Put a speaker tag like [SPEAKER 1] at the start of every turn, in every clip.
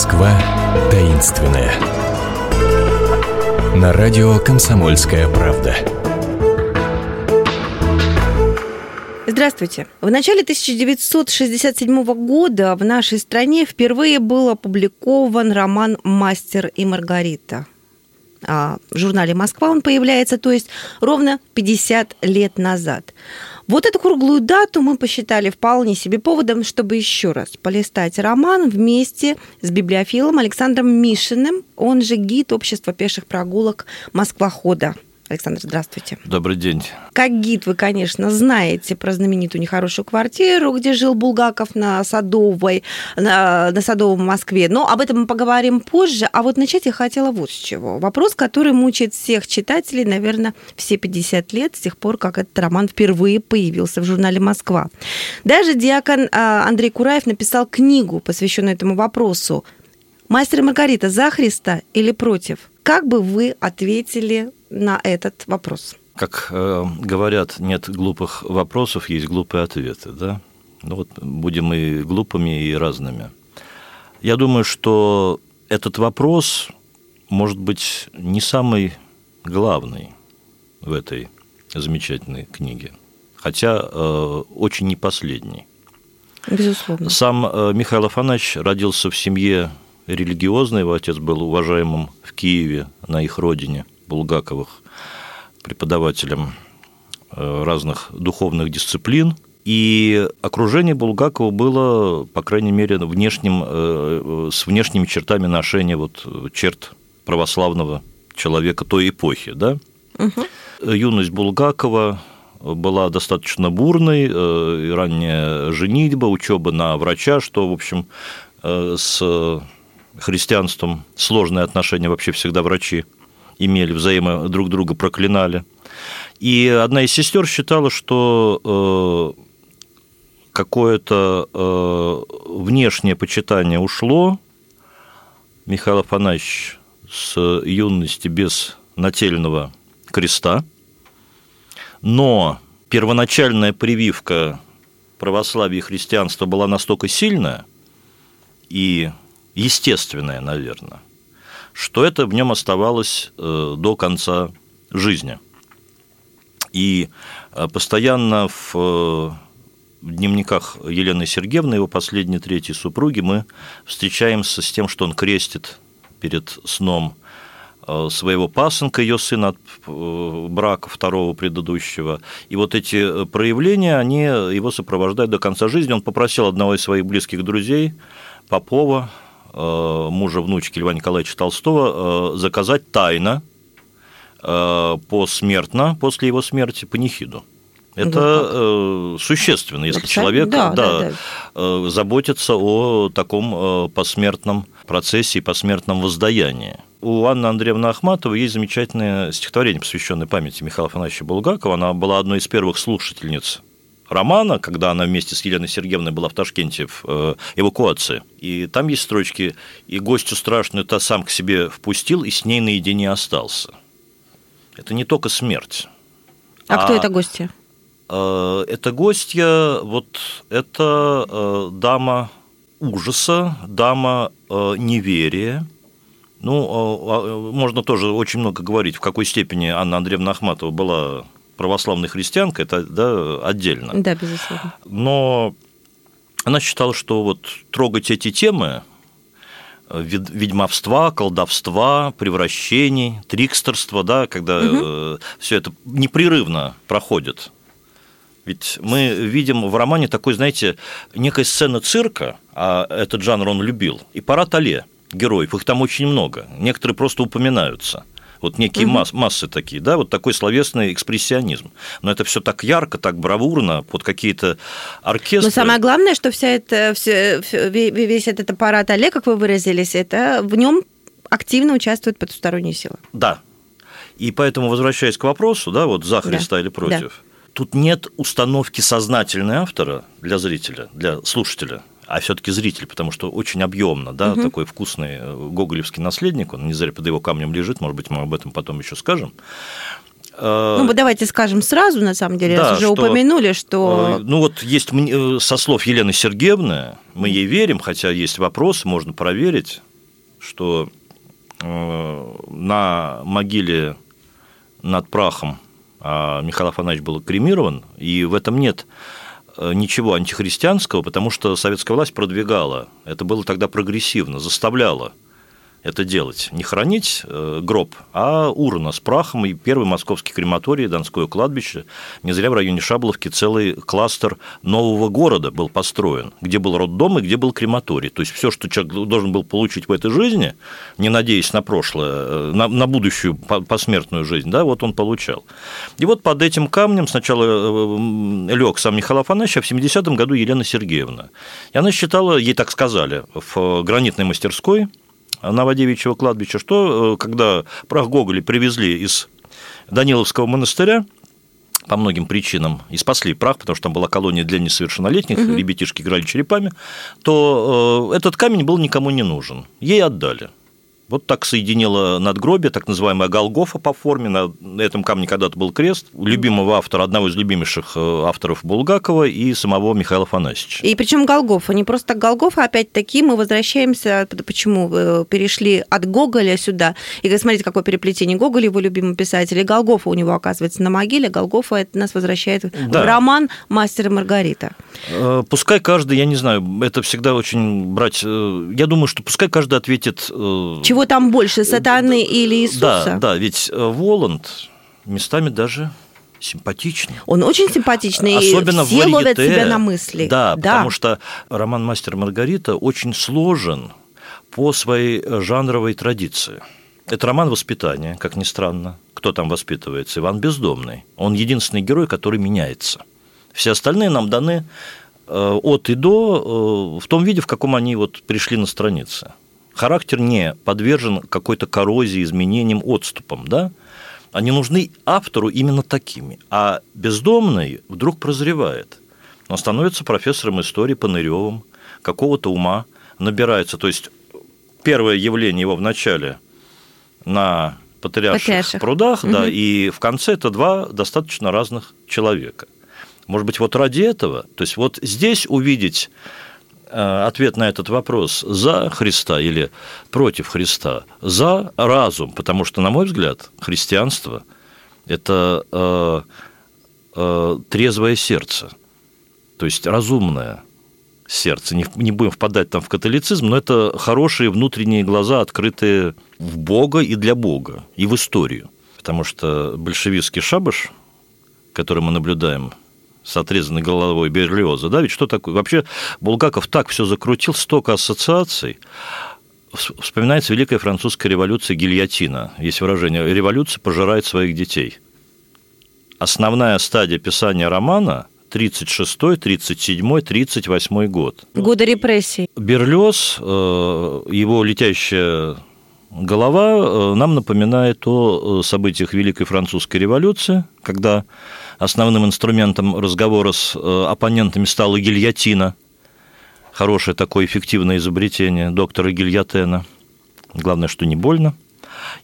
[SPEAKER 1] Москва таинственная. На радио «Комсомольская правда».
[SPEAKER 2] Здравствуйте. В начале 1967 года в нашей стране впервые был опубликован роман «Мастер и Маргарита». А в журнале «Москва» он появляется, то есть ровно 50 лет назад. Вот эту круглую дату мы посчитали вполне себе поводом, чтобы еще раз полистать роман вместе с библиофилом Александром Мишиным, он же гид общества пеших прогулок «Москва-хода». Александр, здравствуйте.
[SPEAKER 3] Добрый день.
[SPEAKER 2] Как гид вы, конечно, знаете про знаменитую нехорошую квартиру, где жил Булгаков на Садовой, на, на Садовом Москве. Но об этом мы поговорим позже. А вот начать я хотела вот с чего. Вопрос, который мучает всех читателей, наверное, все 50 лет, с тех пор, как этот роман впервые появился в журнале «Москва». Даже диакон а, Андрей Кураев написал книгу, посвященную этому вопросу. «Мастер и Маргарита за Христа или против?» Как бы вы ответили на этот вопрос?
[SPEAKER 3] Как э, говорят, нет глупых вопросов, есть глупые ответы, да? Ну вот будем и глупыми, и разными. Я думаю, что этот вопрос может быть не самый главный в этой замечательной книге, хотя э, очень не последний.
[SPEAKER 2] Безусловно.
[SPEAKER 3] Сам э, Михаил Афанасьевич родился в семье религиозной, его отец был уважаемым в Киеве, на их родине – Булгаковых преподавателем э, разных духовных дисциплин. И окружение Булгакова было, по крайней мере, внешним, э, с внешними чертами ношения вот, черт православного человека той эпохи. Да? Угу. Юность Булгакова была достаточно бурной, э, ранняя женитьба, учеба на врача, что, в общем, с христианством сложные отношения вообще всегда врачи имели, взаимо друг друга проклинали. И одна из сестер считала, что э, какое-то э, внешнее почитание ушло. Михаил Афанасьевич с юности без нательного креста, но первоначальная прививка православия и христианства была настолько сильная и естественная, наверное, что это в нем оставалось э, до конца жизни. И э, постоянно в, в дневниках Елены Сергеевны, его последней третьей супруги, мы встречаемся с тем, что он крестит перед сном э, своего пасынка, ее сына от брака второго предыдущего. И вот эти проявления, они его сопровождают до конца жизни. Он попросил одного из своих близких друзей, Попова, Э, мужа внучки Льва Николаевича Толстого, э, заказать тайно э, посмертно, после его смерти, панихиду. Это ну, существенно, если Написать? человек да, да, да, да. заботится о таком посмертном процессе и посмертном воздаянии. У Анны Андреевны Ахматовой есть замечательное стихотворение, посвященное памяти Михаила Афанасьевича Булгакова. Она была одной из первых слушательниц романа, когда она вместе с Еленой Сергеевной была в Ташкенте в э, эвакуации. И там есть строчки «И гостю страшную та сам к себе впустил, и с ней наедине остался». Это не только смерть.
[SPEAKER 2] А, а кто это гостья?
[SPEAKER 3] Э, это гостья, вот это э, дама ужаса, дама неверия, ну, можно тоже очень много говорить, в какой степени Анна Андреевна Ахматова была православная христианка, это да, отдельно.
[SPEAKER 2] Да, безусловно.
[SPEAKER 3] Но она считала, что вот трогать эти темы э, ведьмовства, колдовства, превращений, трикстерства, да, когда угу. все это непрерывно проходит. Ведь мы видим в романе такой, знаете, некая сцена цирка, а этот жанр он любил, и парад Алле героев, их там очень много, некоторые просто упоминаются – вот некие угу. масс, массы такие, да, вот такой словесный экспрессионизм. Но это все так ярко, так бравурно, под какие-то оркестры.
[SPEAKER 2] Но самое главное, что вся это, все, весь этот аппарат Олег, как вы выразились, это в нем активно участвуют потусторонние силы.
[SPEAKER 3] Да. И поэтому, возвращаясь к вопросу, да, вот за Христа да. или против, да. тут нет установки сознательной автора для зрителя, для слушателя а все-таки зритель, потому что очень объемно, да, угу. такой вкусный э, гоголевский наследник, он не зря под его камнем лежит, может быть, мы об этом потом еще скажем.
[SPEAKER 2] Э, ну, давайте скажем сразу, на самом деле, да, уже что, упомянули, что...
[SPEAKER 3] Э, ну, вот есть со слов Елены Сергеевны, мы ей верим, хотя есть вопросы, можно проверить, что на могиле над прахом а Михаил Афанасьевич был кремирован, и в этом нет ничего антихристианского, потому что советская власть продвигала, это было тогда прогрессивно, заставляла это делать. Не хранить э, гроб, а урна с прахом. И первый московский крематорий, Донское кладбище. Не зря в районе Шабловки целый кластер нового города был построен, где был роддом и где был крематорий. То есть все, что человек должен был получить в этой жизни, не надеясь на прошлое, э, на, на будущую посмертную жизнь, да, вот он получал. И вот под этим камнем сначала э, лег сам Михаил Афанасьевич, а в 70-м году Елена Сергеевна. И она считала, ей так сказали, в гранитной мастерской, Новодевичьего кладбища, что э, когда прах Гоголя привезли из Даниловского монастыря, по многим причинам и спасли прах, потому что там была колония для несовершеннолетних, угу. ребятишки играли черепами, то э, этот камень был никому не нужен. Ей отдали. Вот так соединила надгробие, так называемая Голгофа по форме. На этом камне когда-то был крест любимого автора, одного из любимейших э, авторов Булгакова и самого Михаила Афанасьевича.
[SPEAKER 2] И причем Голгофа, не просто Голгофа, опять-таки мы возвращаемся, почему перешли от Гоголя сюда. И смотрите, какое переплетение Гоголя, его любимый писатель, и Голгофа у него оказывается на могиле. Голгофа это нас возвращает да. в роман «Мастер и Маргарита».
[SPEAKER 3] Э, пускай каждый, я не знаю, это всегда очень брать... Э, я думаю, что пускай каждый ответит...
[SPEAKER 2] Чего кого там больше, сатаны или Иисуса?
[SPEAKER 3] Да, да, ведь э, Воланд местами даже симпатичный.
[SPEAKER 2] Он очень симпатичный, Особенно все в ловят себя на мысли.
[SPEAKER 3] Да, да, потому что роман «Мастер Маргарита» очень сложен по своей жанровой традиции. Это роман воспитания, как ни странно. Кто там воспитывается? Иван Бездомный. Он единственный герой, который меняется. Все остальные нам даны э, от и до э, в том виде, в каком они вот пришли на страницы характер не подвержен какой-то коррозии, изменениям, отступам, да? Они нужны автору именно такими. А бездомный вдруг прозревает. Он становится профессором истории Паныревым, какого-то ума набирается. То есть первое явление его в начале на Патриарших, Патриарших. прудах, угу. да, и в конце это два достаточно разных человека. Может быть, вот ради этого, то есть вот здесь увидеть ответ на этот вопрос за Христа или против Христа, за разум, потому что, на мой взгляд, христианство – это э, э, трезвое сердце, то есть разумное сердце. Не, не будем впадать там в католицизм, но это хорошие внутренние глаза, открытые в Бога и для Бога, и в историю. Потому что большевистский шабаш, который мы наблюдаем с отрезанной головой Берлиоза, да, ведь что такое? Вообще Булгаков так все закрутил, столько ассоциаций. Вспоминается Великая Французская революция гильотина. Есть выражение «революция пожирает своих детей». Основная стадия писания романа 36 37 38 год.
[SPEAKER 2] Годы репрессий.
[SPEAKER 3] Берлиоз, э, его летящая голова э, нам напоминает о событиях Великой Французской революции, когда основным инструментом разговора с э, оппонентами стала гильотина. Хорошее такое эффективное изобретение доктора Гильотена. Главное, что не больно.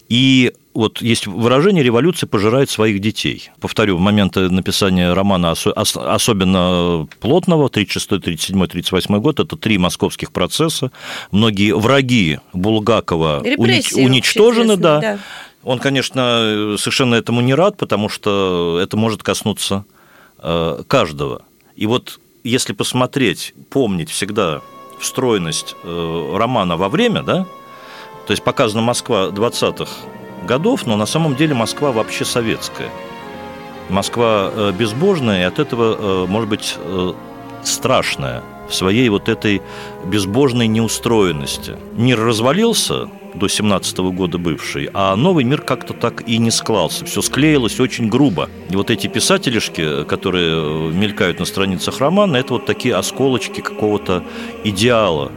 [SPEAKER 3] И вот есть выражение «революция пожирает своих детей». Повторю, в момент написания романа особенно плотного, 36, 37, 38 год, это три московских процесса. Многие враги Булгакова Репрессии, уничтожены, да. да. Он, конечно, совершенно этому не рад, потому что это может коснуться э, каждого. И вот если посмотреть, помнить всегда встроенность э, романа во время, да, то есть показана Москва 20-х годов, но на самом деле Москва вообще советская. Москва э, безбожная, и от этого, может быть, страшная в своей вот этой безбожной неустроенности. Мир развалился, до 17 года бывший, а новый мир как-то так и не склался. Все склеилось очень грубо. И вот эти писателишки, которые мелькают на страницах романа, это вот такие осколочки какого-то идеала,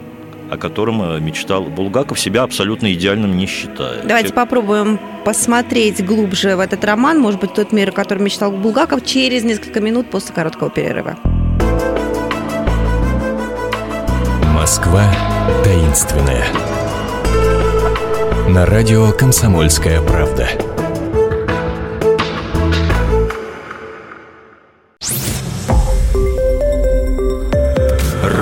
[SPEAKER 3] о котором мечтал Булгаков, себя абсолютно идеальным не считая.
[SPEAKER 2] Давайте попробуем посмотреть глубже в этот роман, может быть, тот мир, о котором мечтал Булгаков, через несколько минут после короткого перерыва.
[SPEAKER 1] Москва таинственная на радио «Комсомольская правда».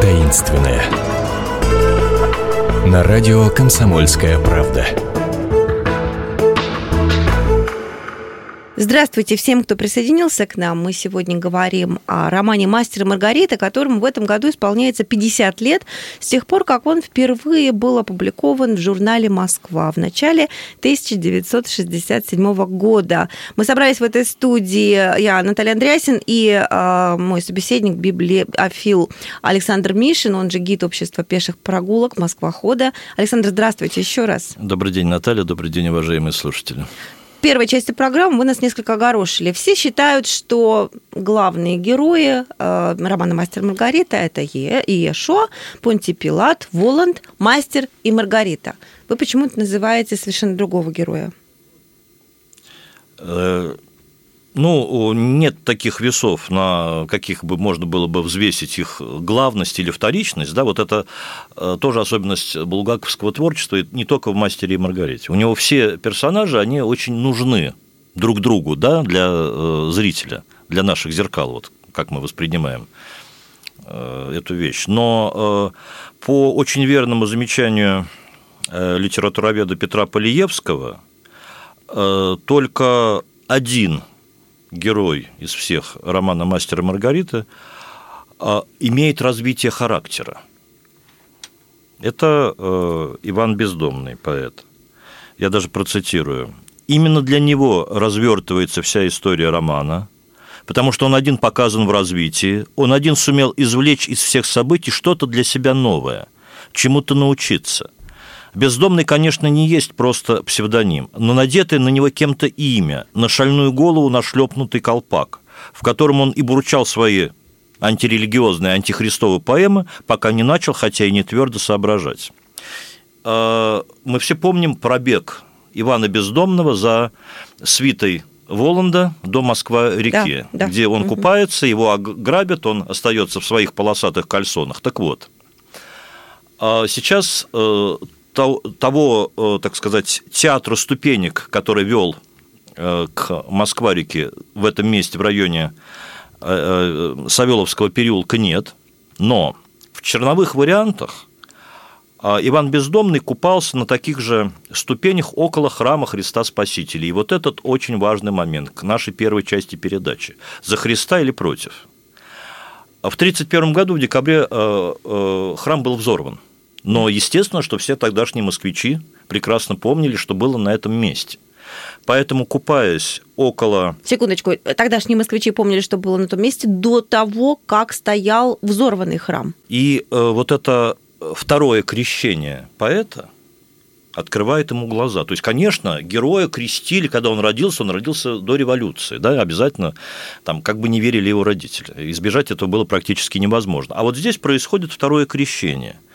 [SPEAKER 1] таинственная. На радио «Комсомольская правда».
[SPEAKER 2] Здравствуйте всем, кто присоединился к нам. Мы сегодня говорим о романе «Мастер и Маргарита», которому в этом году исполняется 50 лет с тех пор, как он впервые был опубликован в журнале «Москва» в начале 1967 года. Мы собрались в этой студии, я, Наталья Андреасин, и э, мой собеседник, библиофил Александр Мишин, он же гид общества пеших прогулок Москва-хода. Александр, здравствуйте еще раз.
[SPEAKER 3] Добрый день, Наталья, добрый день, уважаемые слушатели
[SPEAKER 2] первой части программы вы нас несколько огорошили. Все считают, что главные герои э, романа «Мастер и Маргарита» – это е, Иешуа, Понти Пилат, Воланд, Мастер и Маргарита. Вы почему-то называете совершенно другого героя.
[SPEAKER 3] Ну, нет таких весов, на каких бы можно было бы взвесить их главность или вторичность. Да, вот это э, тоже особенность булгаковского творчества, не только в «Мастере и Маргарите». У него все персонажи, они очень нужны друг другу да, для э, зрителя, для наших зеркал, вот как мы воспринимаем э, эту вещь. Но по очень верному замечанию литературоведа Петра Полиевского, только один герой из всех романа «Мастер и Маргарита», имеет развитие характера. Это э, Иван Бездомный, поэт. Я даже процитирую. Именно для него развертывается вся история романа, потому что он один показан в развитии, он один сумел извлечь из всех событий что-то для себя новое, чему-то научиться. Бездомный, конечно, не есть просто псевдоним, но надетый на него кем-то имя, на шальную голову нашлепнутый колпак, в котором он и бурчал свои антирелигиозные, антихристовые поэмы, пока не начал, хотя и не твердо соображать. А, мы все помним пробег Ивана Бездомного за свитой Воланда до Москва-реки, да, да. где он угу. купается, его ограбят, он остается в своих полосатых кальсонах. Так вот, а сейчас э, того, э, так сказать, театра ступенек, который вел э, к Москва-реке в этом месте, в районе э, Савеловского переулка, нет. Но в черновых вариантах Иван Бездомный купался на таких же ступенях около храма Христа Спасителя. И вот этот очень важный момент к нашей первой части передачи. За Христа или против? В 1931 году в декабре храм был взорван. Но естественно, что все тогдашние москвичи прекрасно помнили, что было на этом месте. Поэтому, купаясь около...
[SPEAKER 2] Секундочку, тогдашние москвичи помнили, что было на том месте до того, как стоял взорванный храм.
[SPEAKER 3] И э, вот это второе крещение поэта открывает ему глаза. То есть, конечно, героя крестили, когда он родился, он родился до революции, да, обязательно, там, как бы не верили его родители. Избежать этого было практически невозможно. А вот здесь происходит второе крещение –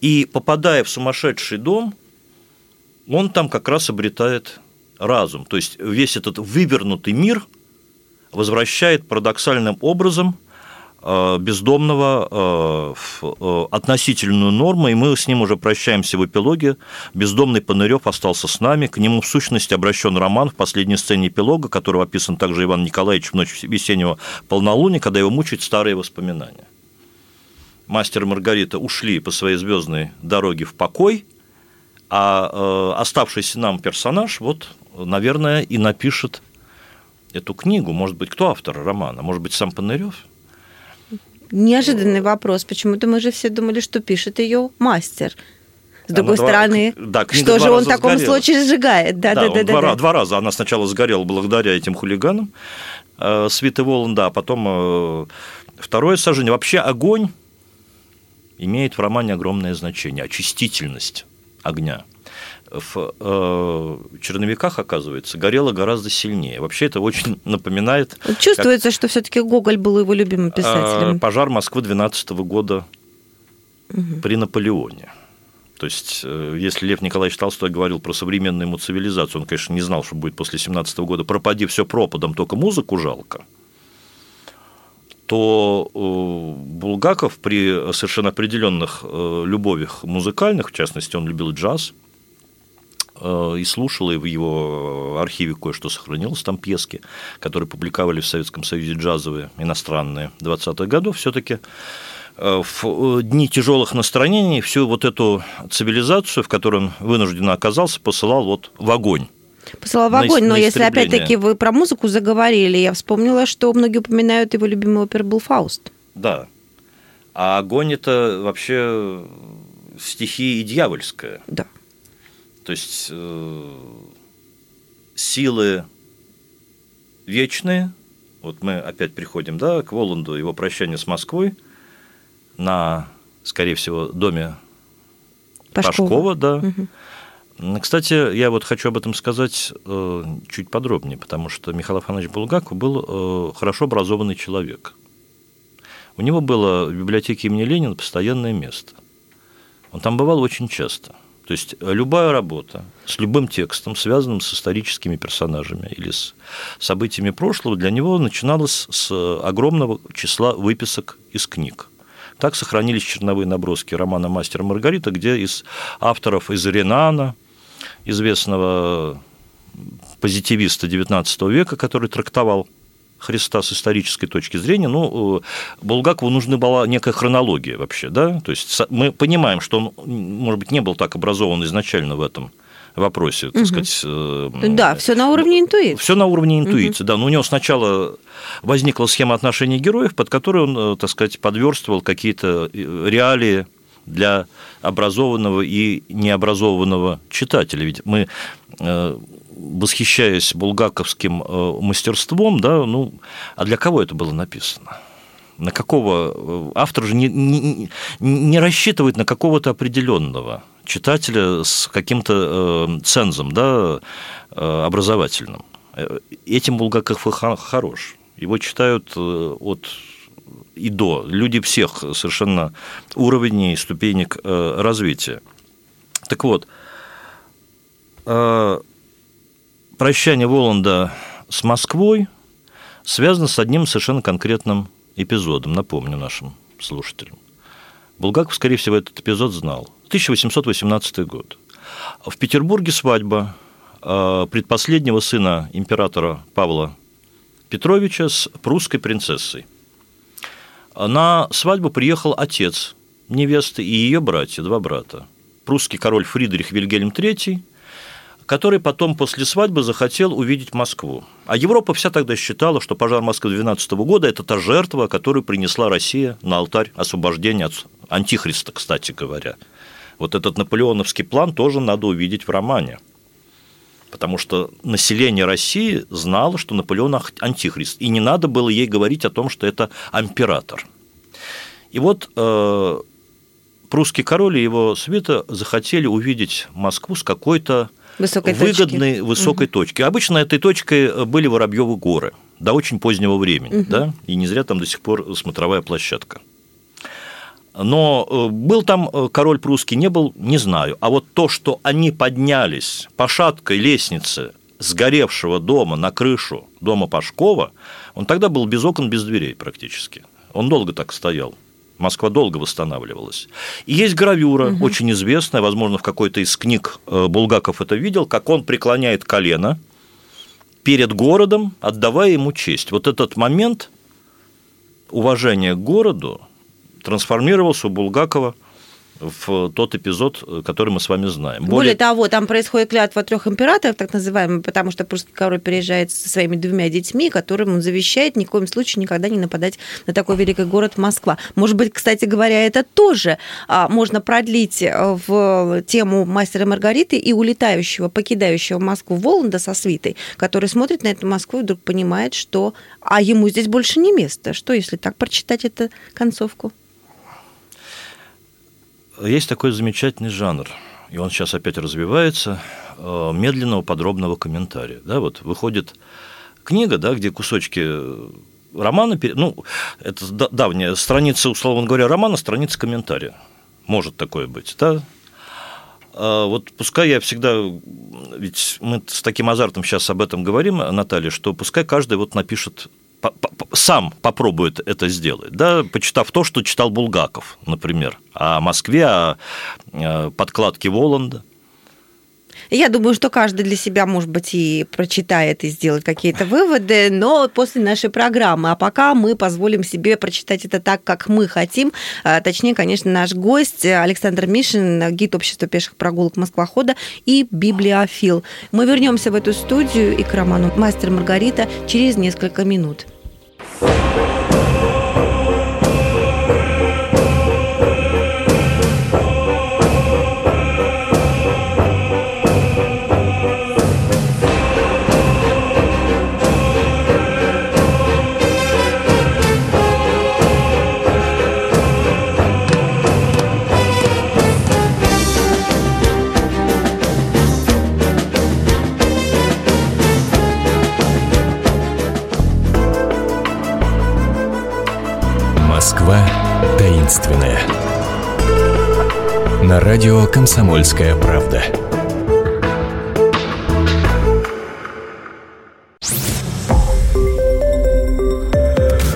[SPEAKER 3] и попадая в сумасшедший дом, он там как раз обретает разум. То есть весь этот вывернутый мир возвращает парадоксальным образом э, бездомного э, в э, относительную норму, и мы с ним уже прощаемся в эпилоге. Бездомный Панырев остался с нами, к нему в сущности обращен роман в последней сцене эпилога, который описан также Иван Николаевич в ночь весеннего полнолуния, когда его мучают старые воспоминания мастер и Маргарита ушли по своей звездной дороге в покой, а э, оставшийся нам персонаж, вот, наверное, и напишет эту книгу. Может быть, кто автор романа? Может быть, сам Панырев?
[SPEAKER 2] Неожиданный вопрос. Почему-то мы же все думали, что пишет ее мастер. С другой два, стороны, да, что же он в таком сгорела. случае сжигает?
[SPEAKER 3] Да, да, да, да, два, да, два раза. Она сначала сгорела благодаря этим хулиганам э, Свиты Воланда, а потом э, второе сожжение. Вообще огонь имеет в романе огромное значение. Очистительность огня в э, черновиках, оказывается, горело гораздо сильнее. Вообще это очень напоминает...
[SPEAKER 2] Чувствуется, как, что все-таки Гоголь был его любимым писателем.
[SPEAKER 3] Э, пожар Москвы 12 года угу. при Наполеоне. То есть, э, если Лев Николаевич Толстой говорил про современную ему цивилизацию, он, конечно, не знал, что будет после 17 года «пропади все пропадом, только музыку жалко», то э, Булгаков при совершенно определенных э, любовях музыкальных, в частности, он любил джаз, и слушал, и в его архиве кое-что сохранилось, там пьески, которые публиковали в Советском Союзе джазовые, иностранные, 20-х годов, все таки Э, в э, дни тяжелых настроений всю вот эту цивилизацию, в которой он вынужденно оказался, посылал вот в огонь.
[SPEAKER 2] Посылал в огонь, но если опять-таки вы про музыку заговорили, я вспомнила, что многие упоминают его любимый опер был Фауст.
[SPEAKER 3] Да. А огонь это вообще стихия и дьявольская.
[SPEAKER 2] Да.
[SPEAKER 3] То есть э, силы вечные. Вот мы опять приходим да, к Воланду, его прощание с Москвой – на, скорее всего, доме Пашкова, Пашкова да. Угу. Кстати, я вот хочу об этом сказать э, чуть подробнее, потому что Михаил Афанович Булгаков был э, хорошо образованный человек. У него было в библиотеке имени Ленина постоянное место. Он там бывал очень часто. То есть любая работа с любым текстом, связанным с историческими персонажами или с событиями прошлого, для него начиналась с огромного числа выписок из книг. Так сохранились черновые наброски романа «Мастер и Маргарита», где из авторов из Ренана, известного позитивиста XIX века, который трактовал Христа с исторической точки зрения, ну, э, Булгакову нужна была некая хронология вообще, да, то есть мы понимаем, что он, может быть, не был так образован изначально в этом вопросе, так угу. сказать. Э,
[SPEAKER 2] да, все на уровне интуиции.
[SPEAKER 3] Все на уровне интуиции, угу. да. Но у него сначала возникла схема отношений героев, под которой он, э, так сказать, подверстывал какие-то реалии для образованного и необразованного читателя. Ведь мы восхищаясь булгаковским мастерством, да, ну, а для кого это было написано? На какого автор же не, не, не рассчитывает на какого-то определенного читателя с каким-то э, цензом да, э, образовательным. Этим Булгаков хорош. Его читают э, от и до. Люди всех совершенно уровней, ступенек развития. Так вот, прощание Воланда с Москвой связано с одним совершенно конкретным эпизодом, напомню нашим слушателям. Булгаков, скорее всего, этот эпизод знал. 1818 год. В Петербурге свадьба э, предпоследнего сына императора Павла Петровича с прусской принцессой. На свадьбу приехал отец невесты и ее братья, два брата. Прусский король Фридрих Вильгельм III который потом после свадьбы захотел увидеть Москву. А Европа вся тогда считала, что пожар Москвы 12 года – это та жертва, которую принесла Россия на алтарь освобождения от антихриста, кстати говоря. Вот этот наполеоновский план тоже надо увидеть в романе. Потому что население России знало, что Наполеон антихрист. И не надо было ей говорить о том, что это император. И вот э, прусский король и его свита захотели увидеть Москву с какой-то
[SPEAKER 2] высокой
[SPEAKER 3] выгодной
[SPEAKER 2] точки.
[SPEAKER 3] высокой угу. точки. Обычно этой точкой были Воробьевы горы до очень позднего времени, угу. да, и не зря там до сих пор смотровая площадка. Но э, был там э, король прусский, не был, не знаю. А вот то, что они поднялись по шаткой лестнице сгоревшего дома на крышу дома Пашкова, он тогда был без окон, без дверей практически. Он долго так стоял. Москва долго восстанавливалась. И есть гравюра, угу. очень известная, возможно, в какой-то из книг э, Булгаков это видел, как он преклоняет колено перед городом, отдавая ему честь. Вот этот момент уважения к городу трансформировался у Булгакова в тот эпизод, который мы с вами знаем.
[SPEAKER 2] Более, Более того, там происходит клятва трех императоров, так называемый, потому что прусский король переезжает со своими двумя детьми, которым он завещает ни в коем случае никогда не нападать на такой великий город Москва. Может быть, кстати говоря, это тоже а, можно продлить э, в тему мастера Маргариты и улетающего, покидающего Москву Воланда со свитой, который смотрит на эту Москву и вдруг понимает, что а ему здесь больше не место. Что, если так прочитать эту концовку?
[SPEAKER 3] Есть такой замечательный жанр, и он сейчас опять развивается, э, медленного подробного комментария. Да, вот выходит книга, да, где кусочки романа, ну, это давняя страница, условно говоря, романа, страница комментария. Может такое быть, да? А вот пускай я всегда, ведь мы с таким азартом сейчас об этом говорим, Наталья, что пускай каждый вот напишет сам попробует это сделать, да, почитав то, что читал Булгаков, например, о Москве, о э, подкладке Воланда –
[SPEAKER 2] я думаю, что каждый для себя, может быть, и прочитает и сделает какие-то выводы, но после нашей программы. А пока мы позволим себе прочитать это так, как мы хотим. А, точнее, конечно, наш гость Александр Мишин, гид общества пеших прогулок Москвохода и библиофил. Мы вернемся в эту студию и к роману «Мастер Маргарита» через несколько минут. Thank you.
[SPEAKER 1] Таинственное. На радио «Комсомольская правда».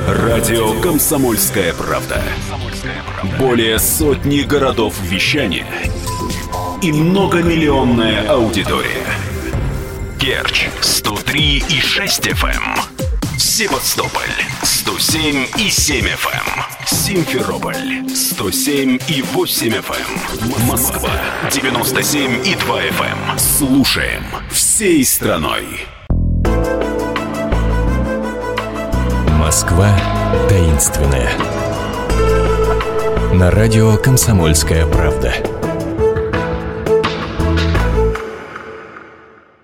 [SPEAKER 4] Радио «Комсомольская правда». Более сотни городов вещания и многомиллионная аудитория. Керчь 103 и 6 FM. Севастополь 107 и 7 FM. Симферополь 107 и 8 FM. Москва 97 и 2 FM. Слушаем всей страной.
[SPEAKER 1] Москва таинственная. На радио «Комсомольская правда».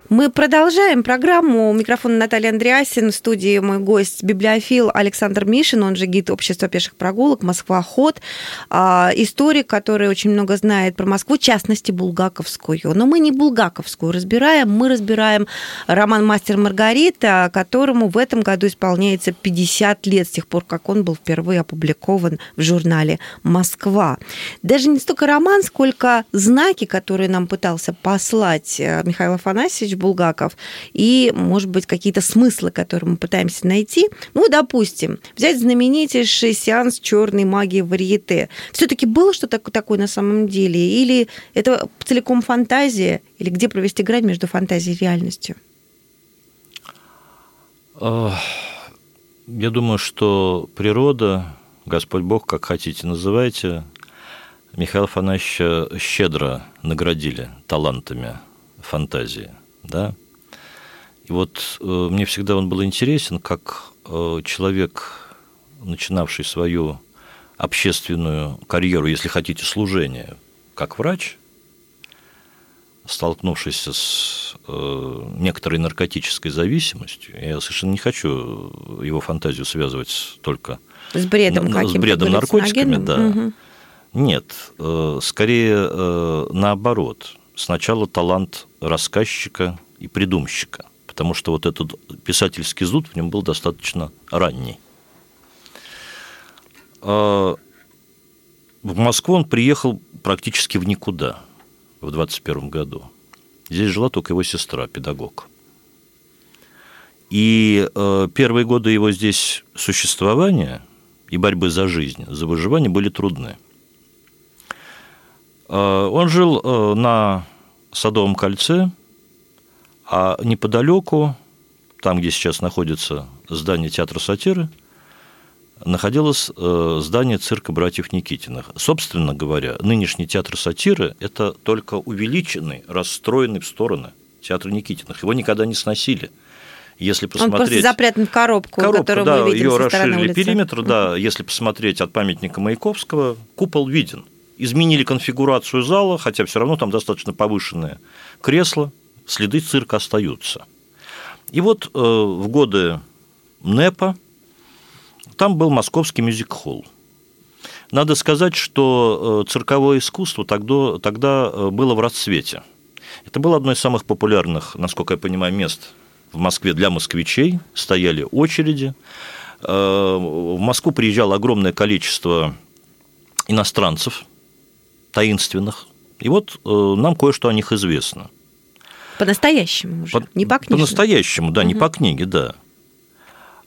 [SPEAKER 2] Мы продолжаем программу. У микрофона Наталья Андреасин. В студии мой гость, библиофил Александр Мишин, он же гид общества пеших прогулок «Москва-ход». А, историк, который очень много знает про Москву, в частности, булгаковскую. Но мы не булгаковскую разбираем, мы разбираем роман «Мастер Маргарита», которому в этом году исполняется 50 лет с тех пор, как он был впервые опубликован в журнале «Москва». Даже не столько роман, сколько знаки, которые нам пытался послать э, Михаил Афанасьевич Булгаков, и, может быть, какие-то смыслы, которые мы пытаемся найти. Ну, допустим, взять знаменитейший сеанс черной магии варьете. Все-таки было что-то такое на самом деле? Или это целиком фантазия? Или где провести грань между фантазией и реальностью?
[SPEAKER 3] Я думаю, что природа, Господь Бог, как хотите называйте, Михаила Афанасьевича щедро наградили талантами фантазии – да. И вот э, мне всегда он был интересен, как э, человек, начинавший свою общественную карьеру, если хотите, служение, как врач, столкнувшись с э, некоторой наркотической зависимостью, я совершенно не хочу его фантазию связывать только
[SPEAKER 2] с бредом,
[SPEAKER 3] с бредом наркотиками, да. Угу. Нет, э, скорее э, наоборот. Сначала талант рассказчика и придумщика, потому что вот этот писательский зуд в нем был достаточно ранний. А, в Москву он приехал практически в никуда в 21 году. Здесь жила только его сестра, педагог. И э, первые годы его здесь существования и борьбы за жизнь, за выживание были трудны. Э, он жил э, на Садовом кольце, а неподалеку, там, где сейчас находится здание театра сатиры, находилось э, здание цирка братьев Никитиных. Собственно говоря, нынешний театр сатиры – это только увеличенный, расстроенный в стороны театр Никитиных. Его никогда не сносили. Если посмотреть... Он просто
[SPEAKER 2] запрятан в коробку, коробку которую
[SPEAKER 3] да,
[SPEAKER 2] мы видим
[SPEAKER 3] ее
[SPEAKER 2] со
[SPEAKER 3] расширили
[SPEAKER 2] улицы.
[SPEAKER 3] периметр, да, если посмотреть от памятника Маяковского, купол виден. Изменили конфигурацию зала, хотя все равно там достаточно повышенное кресло, следы цирка остаются. И вот э, в годы НЭПа там был московский мюзик-холл. Надо сказать, что э, цирковое искусство тогда, тогда э, было в расцвете. Это было одно из самых популярных, насколько я понимаю, мест в Москве для москвичей. Стояли очереди. В Москву приезжало огромное количество иностранцев, таинственных, И вот э, нам кое-что о них известно.
[SPEAKER 2] По-настоящему уже,
[SPEAKER 3] По-
[SPEAKER 2] не по книжке.
[SPEAKER 3] По-настоящему, да, не по книге, да.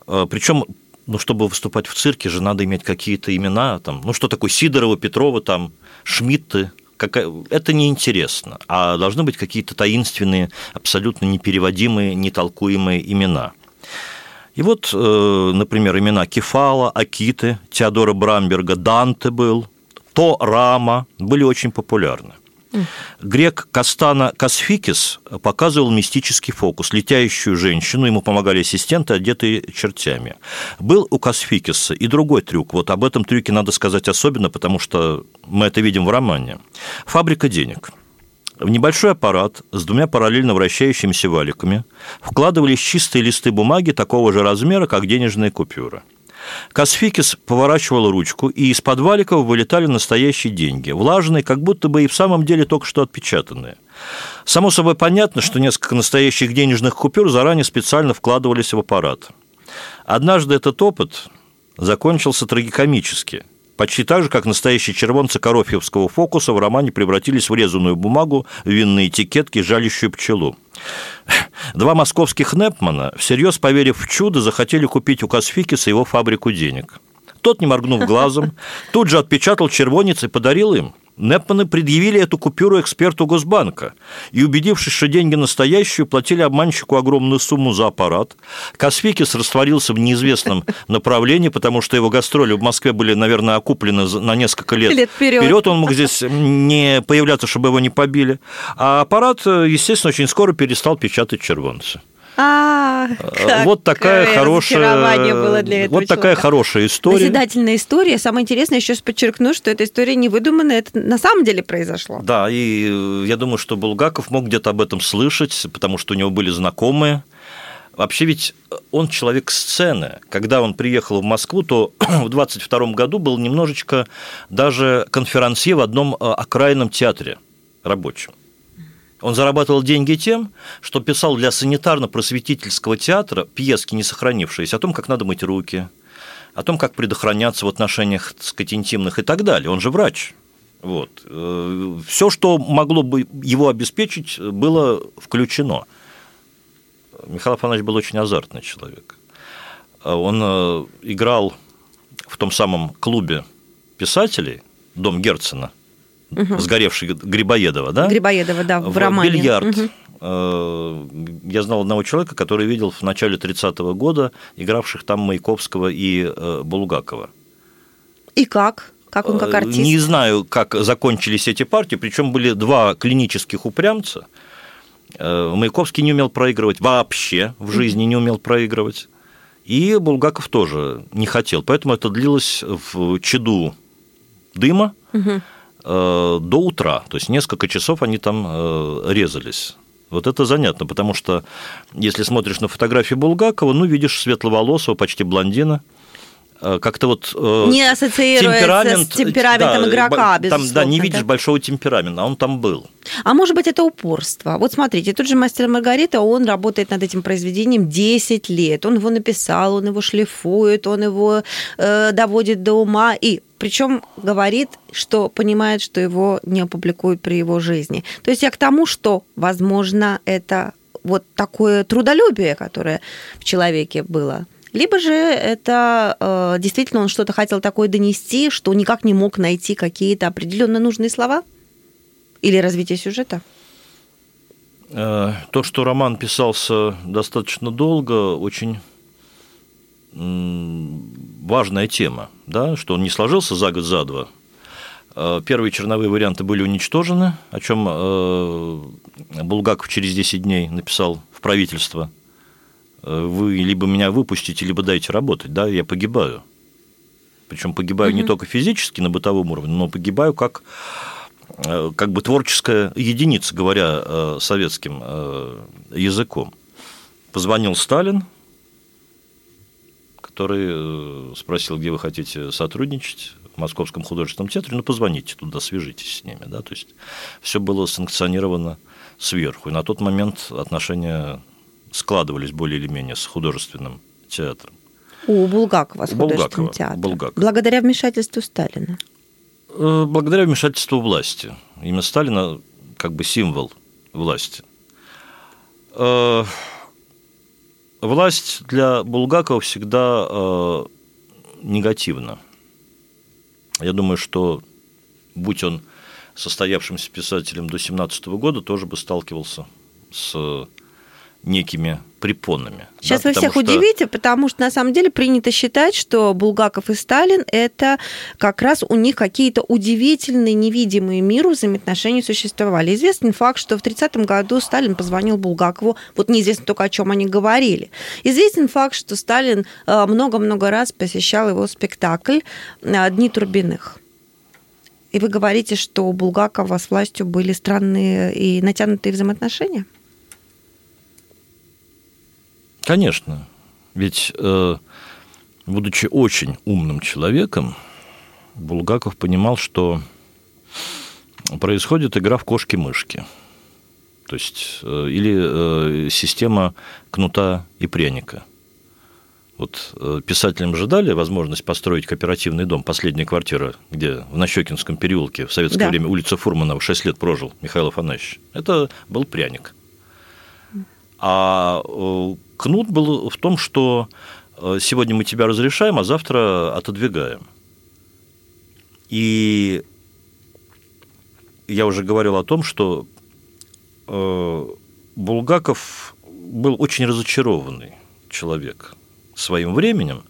[SPEAKER 3] Причем, ну, чтобы выступать в цирке же надо иметь какие-то имена, там, ну, что такое Сидорова, Петрова, там, Шмидты, какая... это неинтересно, а должны быть какие-то таинственные, абсолютно непереводимые, нетолкуемые имена. И вот, э, например, имена Кефала, Акиты, Теодора Брамберга, Данте был, То Рама были очень популярны. Грек Кастана Касфикис показывал мистический фокус. Летящую женщину, ему помогали ассистенты, одетые чертями. Был у Касфикиса и другой трюк. Вот об этом трюке надо сказать особенно, потому что мы это видим в романе. Фабрика денег. В небольшой аппарат с двумя параллельно вращающимися валиками вкладывались чистые листы бумаги такого же размера, как денежные купюры – Касфикис поворачивал ручку, и из-под валиков вылетали настоящие деньги, влажные, как будто бы и в самом деле только что отпечатанные. Само собой понятно, что несколько настоящих денежных купюр заранее специально вкладывались в аппарат. Однажды этот опыт закончился трагикомически – почти так же, как настоящие червонцы Корофьевского фокуса в романе превратились в резаную бумагу, винные этикетки, жалящую пчелу. Два московских Непмана, всерьез поверив в чудо, захотели купить у Косфикиса его фабрику денег. Тот, не моргнув глазом, тут же отпечатал червонец и подарил им – Непманы предъявили эту купюру эксперту Госбанка и, убедившись, что деньги настоящие, платили обманщику огромную сумму за аппарат. Косфикис растворился в неизвестном направлении, потому что его гастроли в Москве были, наверное, окуплены на несколько лет,
[SPEAKER 2] Лет вперед.
[SPEAKER 3] вперед. Он мог здесь не появляться, чтобы его не побили. А аппарат, естественно, очень скоро перестал печатать червонцы.
[SPEAKER 2] А,
[SPEAKER 3] Э, вот такая хорошая,
[SPEAKER 2] было для этого
[SPEAKER 3] вот такая
[SPEAKER 2] человека.
[SPEAKER 3] хорошая история.
[SPEAKER 2] Назидательная история. Самое интересное, еще подчеркну, что эта история не выдуманная, это на самом деле произошло.
[SPEAKER 3] Да, и э, я думаю, что Булгаков мог где-то об этом слышать, потому что у него были знакомые. Вообще ведь он человек сцены. Когда он приехал в Москву, то в 22 году был немножечко даже конферансье в одном э, окраинном театре рабочем. Он зарабатывал деньги тем, что писал для санитарно-просветительского театра пьески, не сохранившиеся, о том, как надо мыть руки, о том, как предохраняться в отношениях, так сказать, интимных и так далее. Он же врач. Вот. Все, что могло бы его обеспечить, было включено. Михаил Афанасьевич был очень азартный человек. Он э, играл в том самом клубе писателей, дом Герцена, угу. сгоревший Грибоедова, да?
[SPEAKER 2] Грибоедова, да, в,
[SPEAKER 3] в
[SPEAKER 2] романе.
[SPEAKER 3] Бильярд.
[SPEAKER 2] Угу.
[SPEAKER 3] Я знал одного человека, который видел в начале 30-го года игравших там Маяковского и э, Булгакова.
[SPEAKER 2] И как? Как он как артист?
[SPEAKER 3] Не знаю, как закончились эти партии, причем были два клинических упрямца. Маяковский не умел проигрывать вообще в жизни, не умел проигрывать. И Булгаков тоже не хотел. Поэтому это длилось в чаду дыма угу. До утра. То есть несколько часов они там резались. Вот это занятно, потому что если смотришь на фотографии Булгакова, ну, видишь светловолосого, почти блондина, как-то вот
[SPEAKER 2] не ассоциируется
[SPEAKER 3] темперамент,
[SPEAKER 2] с темпераментом
[SPEAKER 3] да,
[SPEAKER 2] игрока,
[SPEAKER 3] там, да, не видишь
[SPEAKER 2] да?
[SPEAKER 3] большого темперамента, а он там был.
[SPEAKER 2] А может быть, это упорство. Вот смотрите, тот же «Мастер Маргарита», он работает над этим произведением 10 лет. Он его написал, он его шлифует, он его э, доводит до ума. И причем говорит, что понимает, что его не опубликуют при его жизни. То есть я к тому, что, возможно, это вот такое трудолюбие, которое в человеке было – либо же это э, действительно он что-то хотел такое донести, что никак не мог найти какие-то определенно нужные слова? Или развитие сюжета?
[SPEAKER 3] То, что роман писался достаточно долго, очень важная тема, да, что он не сложился за год, за два. Первые черновые варианты были уничтожены, о чем Булгаков через 10 дней написал в правительство – вы либо меня выпустите, либо дайте работать, да, я погибаю. Причем погибаю угу. не только физически на бытовом уровне, но погибаю как, как бы творческая единица, говоря советским языком. Позвонил Сталин, который спросил, где вы хотите сотрудничать в Московском художественном театре, ну, позвоните туда, свяжитесь с ними, да, то есть все было санкционировано сверху, и на тот момент отношения складывались более или менее с художественным театром.
[SPEAKER 2] У Булгакова с художественным театром.
[SPEAKER 3] Булгакова.
[SPEAKER 2] Благодаря вмешательству Сталина.
[SPEAKER 3] Э, благодаря вмешательству власти. Имя Сталина как бы символ власти. Э, власть для Булгакова всегда э, негативна. Я думаю, что будь он состоявшимся писателем до 17 года, тоже бы сталкивался с некими препонами.
[SPEAKER 2] Сейчас
[SPEAKER 3] да,
[SPEAKER 2] вы всех
[SPEAKER 3] что...
[SPEAKER 2] удивите, потому что на самом деле принято считать, что Булгаков и Сталин это как раз у них какие-то удивительные, невидимые миру взаимоотношения существовали. Известен факт, что в 30-м году Сталин позвонил Булгакову, вот неизвестно только о чем они говорили. Известен факт, что Сталин э, много-много раз посещал его спектакль э, «Дни Турбиных». И вы говорите, что у Булгакова с властью были странные и натянутые взаимоотношения?
[SPEAKER 3] Конечно. Ведь, э, будучи очень умным человеком, Булгаков понимал, что происходит игра в кошки-мышки. То есть, э, или э, система кнута и пряника. Вот писателям же дали возможность построить кооперативный дом, последняя квартира, где в Нащекинском переулке в советское да. время улица Фурманова 6 лет прожил Михаил Афанасьевич. Это был пряник. А кнут был в том, что э, сегодня мы тебя разрешаем, а завтра отодвигаем. И я уже говорил о том, что э, Булгаков был очень разочарованный человек своим временем,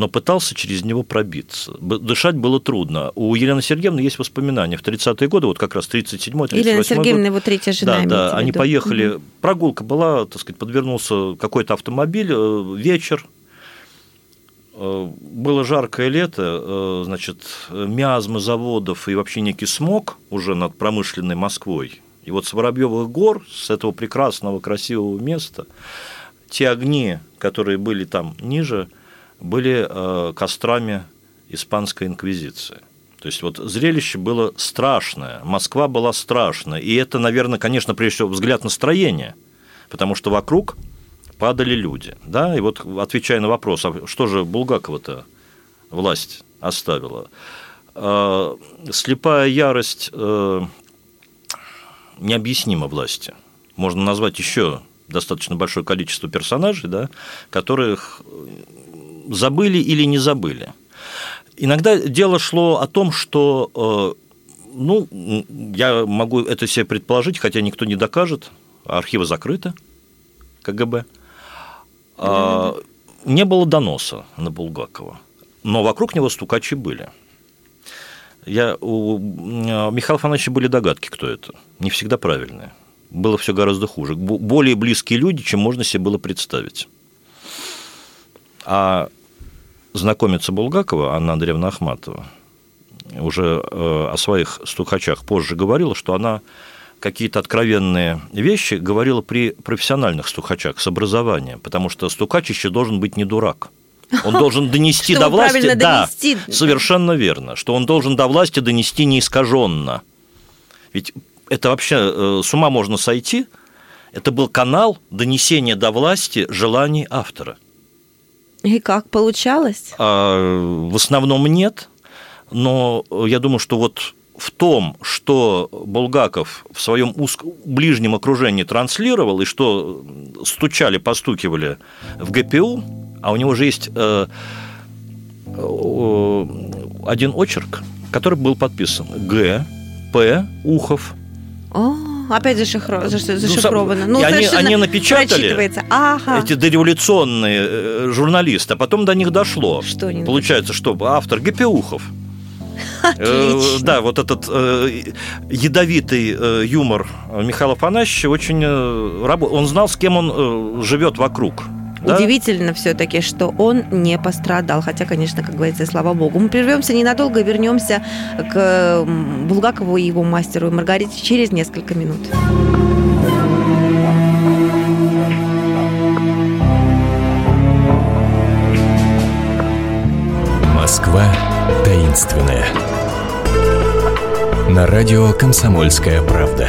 [SPEAKER 3] но пытался через него пробиться. Дышать было трудно. У Елены Сергеевны есть воспоминания в 30-е годы, вот как раз 37-й,
[SPEAKER 2] Елена Сергеевна, его третья жена.
[SPEAKER 3] Да, да, они поехали, угу. прогулка была, так сказать, подвернулся какой-то автомобиль, э, вечер, э, было жаркое лето, э, значит, миазмы заводов и вообще некий смог уже над промышленной Москвой. И вот с Воробьевых гор, с этого прекрасного, красивого места, те огни, которые были там ниже – были э, кострами испанской инквизиции. То есть вот зрелище было страшное, Москва была страшная, и это, наверное, конечно, прежде всего взгляд настроения, потому что вокруг падали люди, да, и вот отвечая на вопрос, а что же Булгакова-то власть оставила? Э, слепая ярость э, необъяснима власти. Можно назвать еще достаточно большое количество персонажей, да, которых забыли или не забыли. Иногда дело шло о том, что, э, ну, я могу это себе предположить, хотя никто не докажет, архивы закрыты, КГБ. А, не было доноса на Булгакова, но вокруг него стукачи были. Я, у Михаила Афанасьевича были догадки, кто это. Не всегда правильные. Было все гораздо хуже. Более близкие люди, чем можно себе было представить. А знакомица Булгакова, Анна Андреевна Ахматова, уже э, о своих стукачах позже говорила, что она какие-то откровенные вещи говорила при профессиональных стукачах с образованием, потому что стукач еще должен быть не дурак. Он должен донести до власти, да, совершенно верно, что он должен до власти донести неискаженно. Ведь это вообще э, с ума можно сойти. Это был канал донесения до власти желаний автора –
[SPEAKER 2] и как получалось?
[SPEAKER 3] А, в основном нет, но я думаю, что вот в том, что Булгаков в своем узк... ближнем окружении транслировал, и что стучали, постукивали в ГПУ, а у него же есть э, э, один очерк, который был подписан Г. П. Ухов.
[SPEAKER 2] О, опять зашифро... зашифровано.
[SPEAKER 3] Ну, они, они напечатали ага. эти дореволюционные э, журналисты, а потом до них дошло. Что они Получается, что автор Гепеухов. Э, да, вот этот э, ядовитый юмор Михаила Афанасьевича очень... Он знал, с кем он живет вокруг.
[SPEAKER 2] Да? Удивительно все-таки, что он не пострадал. Хотя, конечно, как говорится, слава богу. Мы прервемся ненадолго, вернемся к Булгакову и его мастеру Маргарите через несколько минут.
[SPEAKER 1] Москва таинственная. На радио «Комсомольская правда».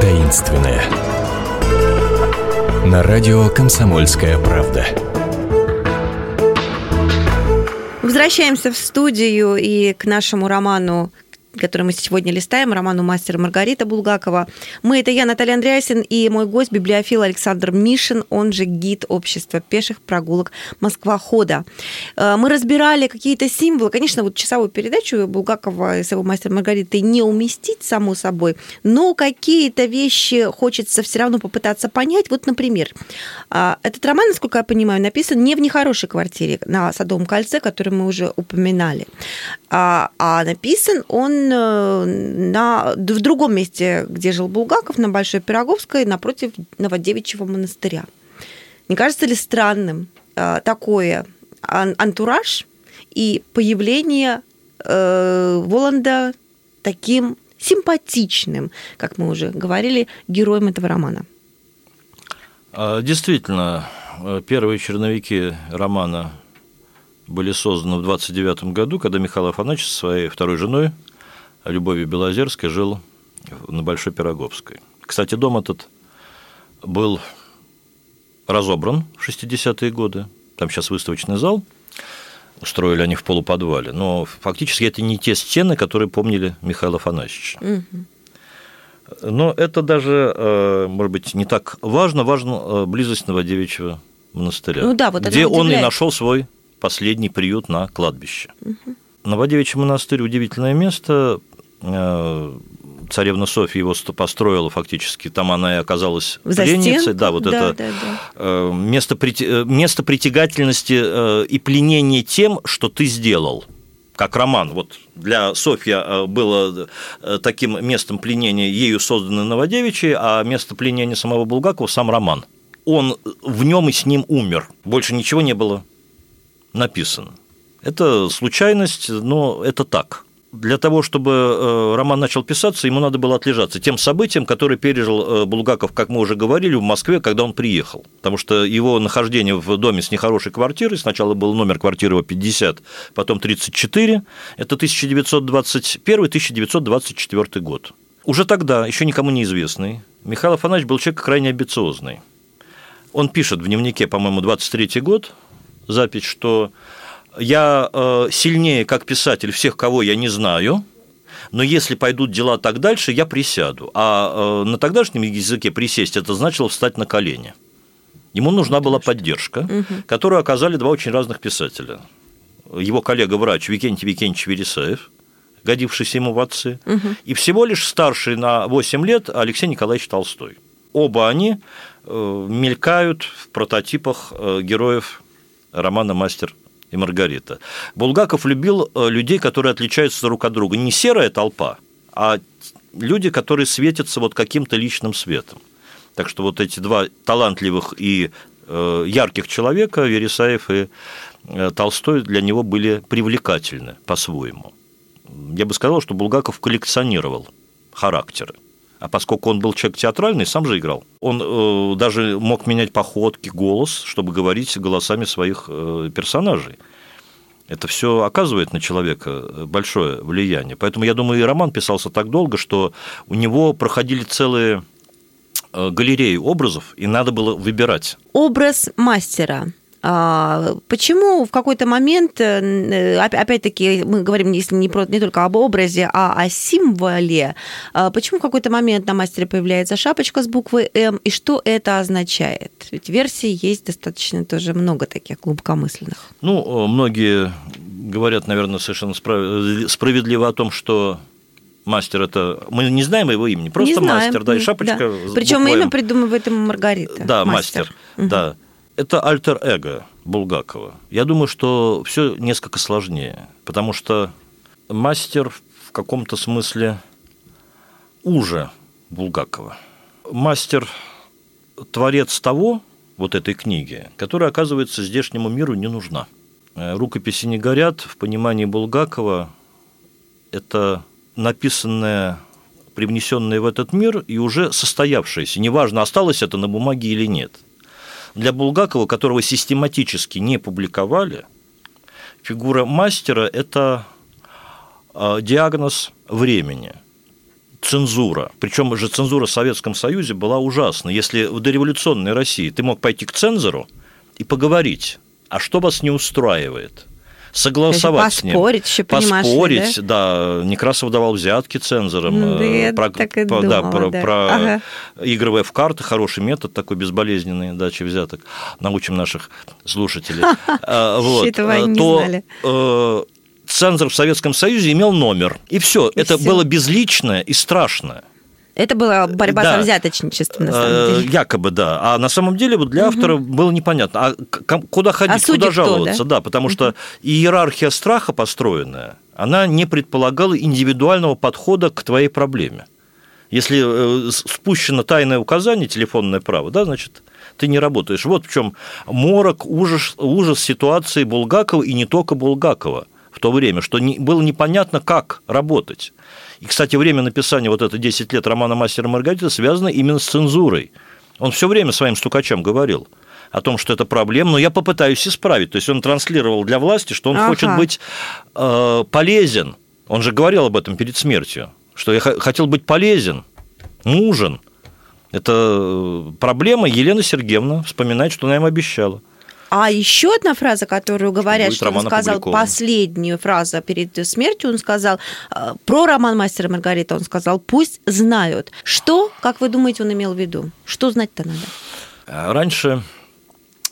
[SPEAKER 1] таинственная. На радио «Комсомольская правда».
[SPEAKER 2] Возвращаемся в студию и к нашему роману который мы сегодня листаем, роману «Мастер Маргарита» Булгакова. Мы – это я, Наталья Андреасин, и мой гость – библиофил Александр Мишин, он же гид общества пеших прогулок Москва-хода. Э, мы разбирали какие-то символы. Конечно, вот часовую передачу Булгакова с его «Мастер Маргаритой» не уместить, само собой, но какие-то вещи хочется все равно попытаться понять. Вот, например, э, этот роман, насколько я понимаю, написан не в нехорошей квартире на Садовом кольце, который мы уже упоминали, а, а написан он Э, на, в другом месте, где жил Булгаков, на Большой Пироговской, напротив Новодевичьего монастыря. Не кажется ли странным э, такое антураж и появление э, Воланда таким симпатичным, как мы уже говорили, героем этого романа?
[SPEAKER 3] А, действительно, первые черновики романа были созданы в 29 году, когда Михаил Афанасьевич со своей второй женой Любови Белозерской жил на Большой Пироговской. Кстати, дом этот был разобран в 60-е годы. Там сейчас выставочный зал. Устроили они в полуподвале. Но фактически это не те стены, которые помнили Михаила Афанасьевича. Но это даже, э, может быть, не так важно. Важна э, близость Новодевичьего монастыря,
[SPEAKER 2] ну, да, вот
[SPEAKER 3] где он и нашел свой последний приют на кладбище. Угу. Новодевичий монастырь – удивительное место. Э, царевна Софья его построила фактически, там она и оказалась
[SPEAKER 2] в
[SPEAKER 3] пленницей. Да, вот да, это да, да. Э, место, э, место притягательности и пленения тем, что ты сделал как роман. Вот для Софья было таким местом пленения ею созданной Новодевичьей, а место пленения самого Булгакова – сам роман. Он в нем и с ним умер. Больше ничего не было написано. Это случайность, но это так для того, чтобы э, роман начал писаться, ему надо было отлежаться тем событием, которое пережил э, Булгаков, как мы уже говорили, в Москве, когда он приехал. Потому что его нахождение в доме с нехорошей квартирой, сначала был номер квартиры его 50, потом 34, это 1921-1924 год. Уже тогда, еще никому неизвестный, Михаил Афанасьевич был человек крайне амбициозный. Он пишет в дневнике, по-моему, 23 год, запись, что я э, сильнее как писатель всех, кого я не знаю, но если пойдут дела так дальше, я присяду. А э, на тогдашнем языке присесть это значило встать на колени. Ему нужна была поддержка, которую оказали два очень разных писателя. Его коллега-врач Викентий Викентьевич Вересаев, годившийся ему в отцы, и всего лишь старший на 8 лет Алексей Николаевич Толстой. Оба они э, мелькают в прототипах героев романа «Мастер и Маргарита. Булгаков любил э, людей, которые отличаются друг от друга. Не серая толпа, а люди, которые светятся вот каким-то личным светом. Так что вот эти два талантливых и э, ярких человека, Вересаев и э, Толстой, для него были привлекательны по-своему. Я бы сказал, что Булгаков коллекционировал характеры. А поскольку он был человек театральный, сам же играл. Он э, даже мог менять походки, голос, чтобы говорить голосами своих э, персонажей. Это все оказывает на человека э, большое влияние. Поэтому я думаю, и роман писался так долго, что у него проходили целые э, галереи образов, и надо было выбирать.
[SPEAKER 2] Образ мастера почему в какой-то момент, э, опять-таки, мы говорим если не, про, не только об образе, а о символе, а, почему в какой-то момент на мастере появляется шапочка с буквой М, и что это означает? Ведь версий есть достаточно тоже много таких глубокомысленных.
[SPEAKER 3] Ну, многие говорят, наверное, совершенно справедливо о том, что мастер это мы не знаем его имени, просто мастер, да, и шапочка. Да.
[SPEAKER 2] Причем имя придумывает ему Маргарита.
[SPEAKER 3] Да, мастер, мастер. Угу. да это альтер-эго Булгакова. Я думаю, что все несколько сложнее, потому что мастер в каком-то смысле уже Булгакова. Мастер творец того, вот этой книги, которая, оказывается, здешнему миру не нужна. Э, «Рукописи не горят» в понимании Булгакова – это написанное, привнесенное в этот мир и уже состоявшееся. Неважно, осталось это на бумаге или нет. Для Булгакова, которого систематически не публиковали, фигура мастера – это а, диагноз времени – цензура. Причем же цензура в Советском Союзе была ужасна. Если в дореволюционной России ты мог пойти к цензору и поговорить, а что вас не устраивает? Согласовать с ним.
[SPEAKER 2] Поспорить еще,
[SPEAKER 3] Поспорить, да? да. Некрасов давал взятки цензорам.
[SPEAKER 2] Да, я про, так и
[SPEAKER 3] про,
[SPEAKER 2] думала,
[SPEAKER 3] да, про,
[SPEAKER 2] да.
[SPEAKER 3] про
[SPEAKER 2] Ага.
[SPEAKER 3] игровые в карты, хороший метод такой безболезненный дачи взяток. Научим наших слушателей. А, вот.
[SPEAKER 2] Этого они не
[SPEAKER 3] То,
[SPEAKER 2] знали.
[SPEAKER 3] э, Цензор в Советском Союзе имел номер. И все.
[SPEAKER 2] И
[SPEAKER 3] Это было безличное и страшное.
[SPEAKER 2] Это была борьба
[SPEAKER 3] Да.
[SPEAKER 2] со взяточничеством, на самом
[SPEAKER 3] Э,
[SPEAKER 2] деле.
[SPEAKER 3] Якобы, да. А на самом деле вот для автора было непонятно, а куда ходить,
[SPEAKER 2] А
[SPEAKER 3] куда
[SPEAKER 2] кто,
[SPEAKER 3] жаловаться, да, потому что иерархия страха построенная, она не предполагала индивидуального подхода к твоей проблеме. Если э, спущено тайное указание, телефонное право, да, значит, ты не работаешь. Вот в чем морок, ужас, ужас ситуации Булгакова и не только Булгакова в то время, что не- было непонятно, как работать. И, кстати, время написания вот это 10 лет романа «Мастер и Маргарита» связано именно с цензурой. Он все время своим стукачам говорил о том, что это проблема, но я попытаюсь исправить. То есть он транслировал для власти, что он
[SPEAKER 2] Ага.
[SPEAKER 3] хочет быть э, полезен. Он же говорил об этом перед смертью, что я хотел быть полезен, нужен. Это э, проблема Елена Сергеевна вспоминает, что она им обещала.
[SPEAKER 2] А еще одна фраза, которую говорят,
[SPEAKER 3] Будет
[SPEAKER 2] что он сказал последнюю фразу перед смертью, он сказал э, про роман «Мастер и Маргарита», он сказал, пусть знают. Что, как вы думаете, он имел в виду? Что знать-то надо?
[SPEAKER 3] А Раньше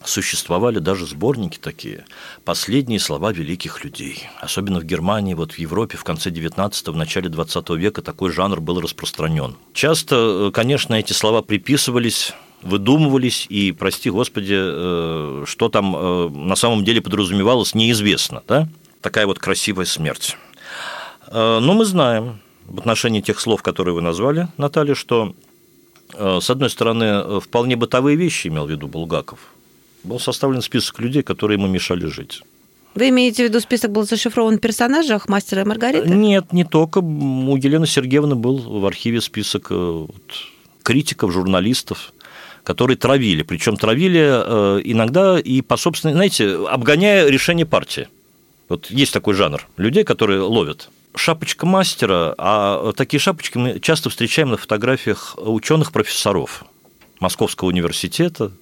[SPEAKER 3] существовали даже сборники такие «Последние слова великих людей». Особенно в Германии, вот в Европе в конце 19-го, в начале 20 века такой жанр был распространен. Часто, э, конечно, эти слова приписывались выдумывались, и, прости господи, э, что там э, на самом деле подразумевалось, неизвестно. Да? Такая вот красивая смерть. Э, Но мы знаем в отношении тех слов, которые вы назвали, Наталья, что с одной стороны, вполне бытовые вещи имел в виду Булгаков. Был составлен список людей, которые ему мешали жить.
[SPEAKER 2] Вы имеете в виду список был зашифрован в персонажах «Мастера и Маргариты»?
[SPEAKER 3] Нет, не только. У Елены Сергеевны был в архиве список критиков, журналистов, которые травили. Причем травили э, иногда и по собственной, знаете, обгоняя решение партии. Вот есть такой жанр людей, которые ловят. Шапочка мастера, а такие шапочки мы часто встречаем на фотографиях ученых-профессоров Московского университета.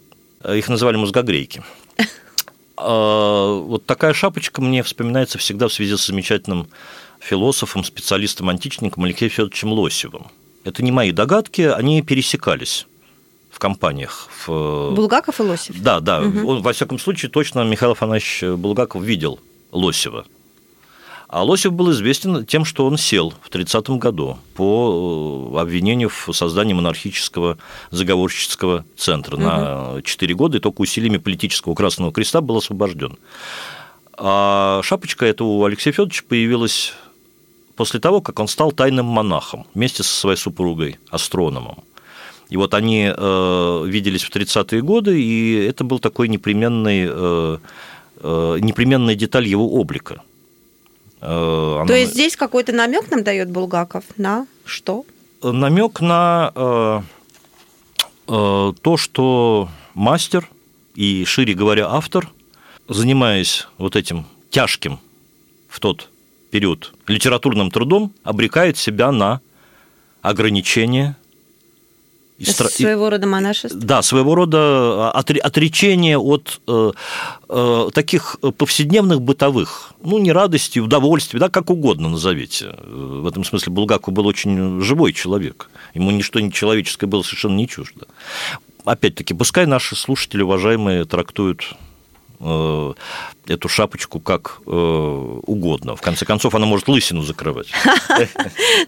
[SPEAKER 3] Их называли мозгогрейки. А, Вот такая шапочка мне вспоминается всегда в связи с замечательным философом, специалистом, античником Алексеем Федоровичем Лосевым. Это не мои догадки, они пересекались в компаниях. В...
[SPEAKER 2] Булгаков и Лосев.
[SPEAKER 3] Да, да. Он, во всяком случае, точно Михаил Афанасьевич Булгаков видел Лосева. А Лосев был известен тем, что он сел в 30-м году по э, обвинению в создании монархического заговорщического центра на 4 года, и только усилиями политического Красного Креста был освобожден. А шапочка эта у Алексея Федоровича появилась после того, как он стал тайным монахом вместе со своей супругой, астрономом. И вот они э, виделись в 30-е годы, и это был такой непременный, э, э, непременная деталь его облика. Она-
[SPEAKER 2] То есть здесь какой-то намек нам дает Булгаков на что?
[SPEAKER 3] намек на э, э, то, что мастер и, шире говоря, автор, занимаясь вот этим тяжким в тот период литературным трудом, обрекает себя на ограничения и стра- и-
[SPEAKER 2] Своего рода монашество.
[SPEAKER 3] да, своего рода отре- отречение от э, э, таких повседневных бытовых, ну, не радости, удовольствий, да, как угодно назовите. Э, В этом смысле Булгаков был очень живой человек. Ему ничто не человеческое было совершенно не чуждо. Опять-таки, пускай наши слушатели, уважаемые, трактуют э, эту шапочку как э, угодно. В конце концов, она может лысину закрывать.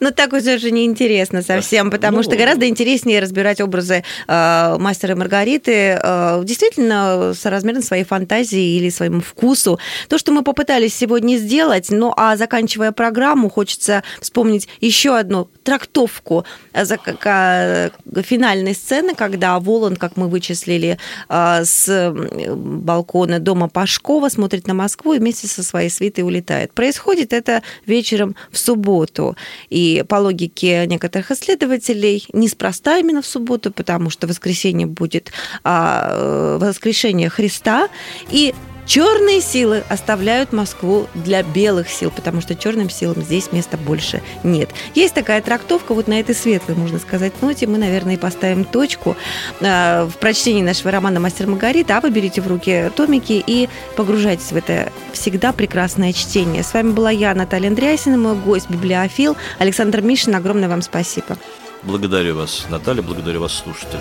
[SPEAKER 2] Ну, так уже же неинтересно совсем, потому что ну, гораздо интереснее разбирать образы э, мастера и Маргариты э, действительно соразмерно своей фантазии или своему вкусу. То, что мы попытались сегодня сделать, ну, а заканчивая программу, хочется вспомнить еще одну трактовку финальной сцены, когда Воланд, как мы вычислили, с балкона дома Пашкова смотрит смотрит на Москву и вместе со своей свитой улетает. Происходит это вечером в субботу. И по логике некоторых исследователей, неспроста именно в субботу, потому что воскресенье будет а, э, воскрешение Христа. И Черные силы оставляют Москву для белых сил, потому что черным силам здесь места больше нет. Есть такая трактовка, вот на этой светлой, можно сказать, ноте мы, наверное, и поставим точку э, в прочтении нашего романа «Мастер Маргарита», а вы берите в руки томики и погружайтесь в это всегда прекрасное чтение. С вами была я, Наталья Андреасина, мой гость, библиофил Александр Мишин. Огромное вам спасибо.
[SPEAKER 3] Благодарю вас, Наталья, благодарю вас, слушатели.